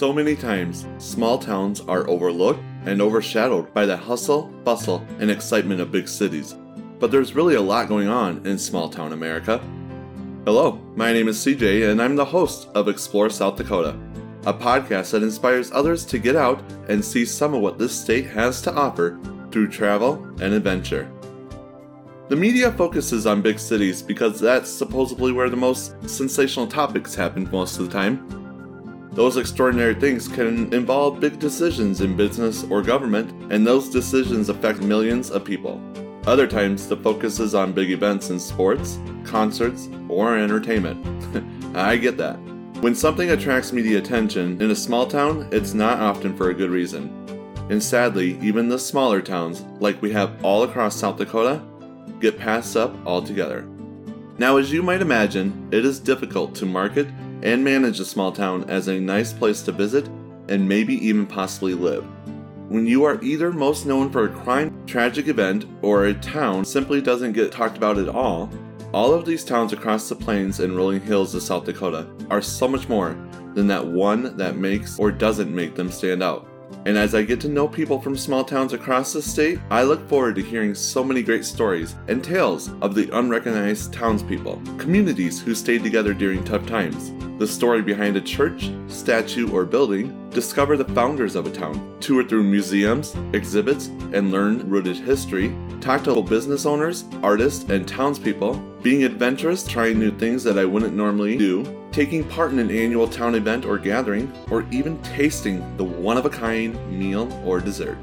So many times, small towns are overlooked and overshadowed by the hustle, bustle, and excitement of big cities. But there's really a lot going on in small town America. Hello, my name is CJ, and I'm the host of Explore South Dakota, a podcast that inspires others to get out and see some of what this state has to offer through travel and adventure. The media focuses on big cities because that's supposedly where the most sensational topics happen most of the time. Those extraordinary things can involve big decisions in business or government, and those decisions affect millions of people. Other times, the focus is on big events in sports, concerts, or entertainment. I get that. When something attracts media attention in a small town, it's not often for a good reason. And sadly, even the smaller towns, like we have all across South Dakota, get passed up altogether. Now, as you might imagine, it is difficult to market and manage a small town as a nice place to visit and maybe even possibly live. When you are either most known for a crime, tragic event, or a town simply doesn't get talked about at all, all of these towns across the plains and rolling hills of South Dakota are so much more than that one that makes or doesn't make them stand out. And as I get to know people from small towns across the state, I look forward to hearing so many great stories and tales of the unrecognized townspeople, communities who stayed together during tough times, the story behind a church, statue, or building, discover the founders of a town, tour through museums, exhibits, and learn rooted history, talk to local business owners, artists, and townspeople, being adventurous, trying new things that I wouldn't normally do, taking part in an annual town event or gathering, or even tasting the one of a kind meal or dessert.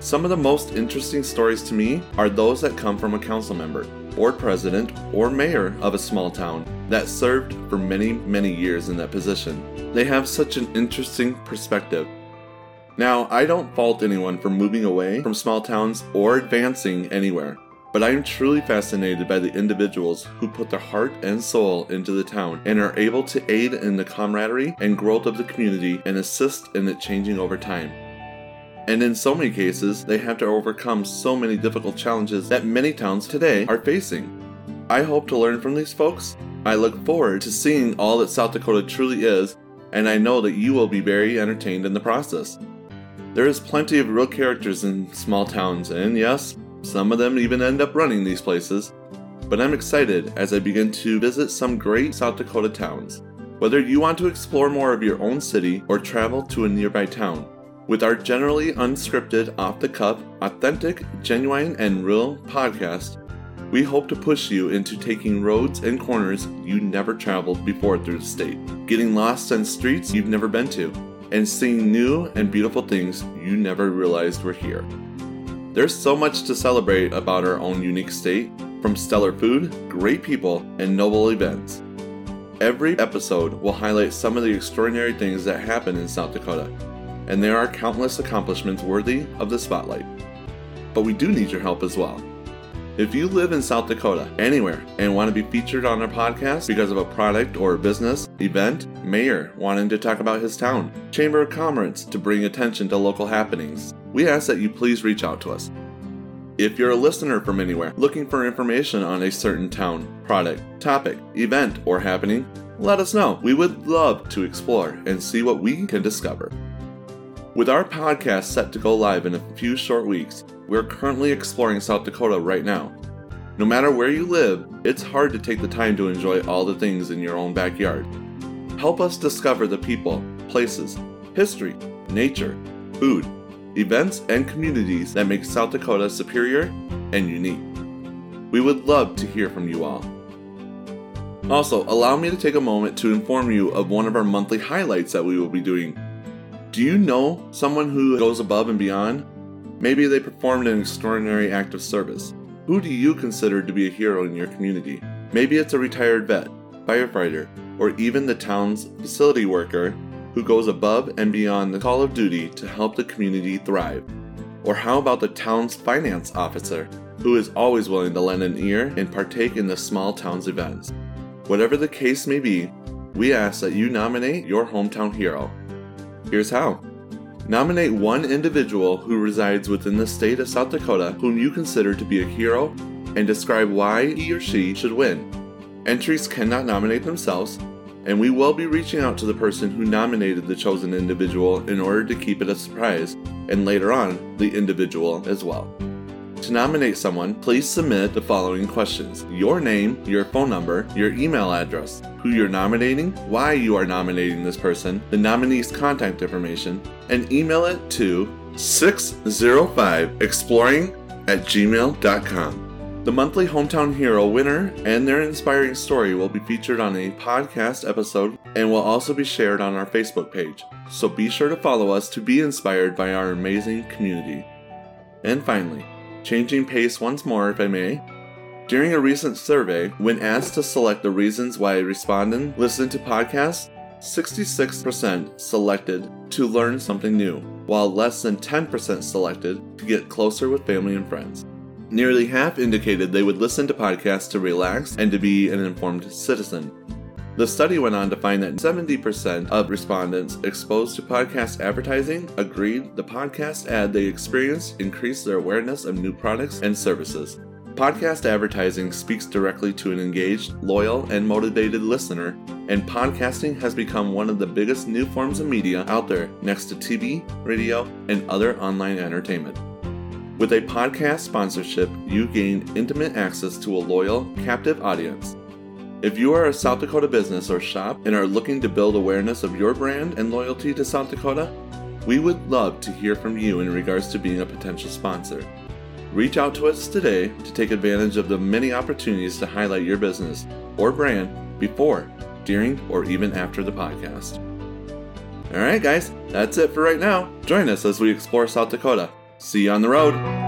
Some of the most interesting stories to me are those that come from a council member, board president, or mayor of a small town that served for many, many years in that position. They have such an interesting perspective. Now, I don't fault anyone for moving away from small towns or advancing anywhere, but I am truly fascinated by the individuals who put their heart and soul into the town and are able to aid in the camaraderie and growth of the community and assist in it changing over time. And in so many cases, they have to overcome so many difficult challenges that many towns today are facing. I hope to learn from these folks. I look forward to seeing all that South Dakota truly is, and I know that you will be very entertained in the process. There is plenty of real characters in small towns, and yes, some of them even end up running these places. But I'm excited as I begin to visit some great South Dakota towns. Whether you want to explore more of your own city or travel to a nearby town, with our generally unscripted, off the cuff, authentic, genuine, and real podcast, we hope to push you into taking roads and corners you never traveled before through the state, getting lost on streets you've never been to, and seeing new and beautiful things you never realized were here. There's so much to celebrate about our own unique state, from stellar food, great people, and noble events. Every episode will highlight some of the extraordinary things that happen in South Dakota and there are countless accomplishments worthy of the spotlight. But we do need your help as well. If you live in South Dakota, anywhere, and want to be featured on our podcast because of a product or business, event, mayor wanting to talk about his town, chamber of commerce to bring attention to local happenings, we ask that you please reach out to us. If you're a listener from anywhere looking for information on a certain town, product, topic, event, or happening, let us know. We would love to explore and see what we can discover. With our podcast set to go live in a few short weeks, we're currently exploring South Dakota right now. No matter where you live, it's hard to take the time to enjoy all the things in your own backyard. Help us discover the people, places, history, nature, food, events, and communities that make South Dakota superior and unique. We would love to hear from you all. Also, allow me to take a moment to inform you of one of our monthly highlights that we will be doing do you know someone who goes above and beyond? Maybe they performed an extraordinary act of service. Who do you consider to be a hero in your community? Maybe it's a retired vet, firefighter, or even the town's facility worker who goes above and beyond the call of duty to help the community thrive. Or how about the town's finance officer who is always willing to lend an ear and partake in the small town's events? Whatever the case may be, we ask that you nominate your hometown hero Here's how. Nominate one individual who resides within the state of South Dakota whom you consider to be a hero and describe why he or she should win. Entries cannot nominate themselves, and we will be reaching out to the person who nominated the chosen individual in order to keep it a surprise, and later on, the individual as well. To nominate someone, please submit the following questions your name, your phone number, your email address, who you're nominating, why you are nominating this person, the nominee's contact information, and email it to 605exploring at gmail.com. The monthly Hometown Hero winner and their inspiring story will be featured on a podcast episode and will also be shared on our Facebook page. So be sure to follow us to be inspired by our amazing community. And finally, changing pace once more, if I may. During a recent survey, when asked to select the reasons why a respondent listened to podcasts, 66% selected to learn something new, while less than 10% selected to get closer with family and friends. Nearly half indicated they would listen to podcasts to relax and to be an informed citizen. The study went on to find that 70% of respondents exposed to podcast advertising agreed the podcast ad they experienced increased their awareness of new products and services. Podcast advertising speaks directly to an engaged, loyal, and motivated listener, and podcasting has become one of the biggest new forms of media out there next to TV, radio, and other online entertainment. With a podcast sponsorship, you gain intimate access to a loyal, captive audience if you are a South Dakota business or shop and are looking to build awareness of your brand and loyalty to South Dakota, we would love to hear from you in regards to being a potential sponsor. Reach out to us today to take advantage of the many opportunities to highlight your business or brand before, during, or even after the podcast. Alright, guys, that's it for right now. Join us as we explore South Dakota. See you on the road.